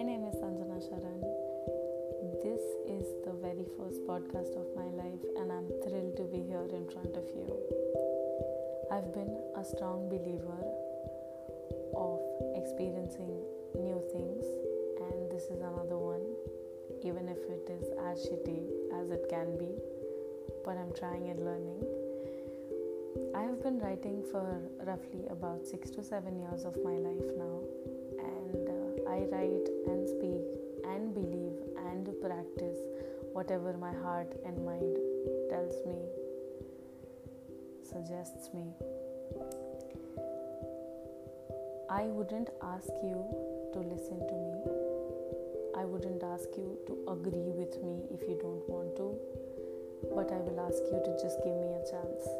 My name is Sanjana Sharan. This is the very first podcast of my life, and I'm thrilled to be here in front of you. I've been a strong believer of experiencing new things, and this is another one, even if it is as shitty as it can be. But I'm trying and learning. I have been writing for roughly about six to seven years of my life now write and speak and believe and practice whatever my heart and mind tells me, suggests me. I wouldn't ask you to listen to me. I wouldn't ask you to agree with me if you don't want to, but I will ask you to just give me a chance.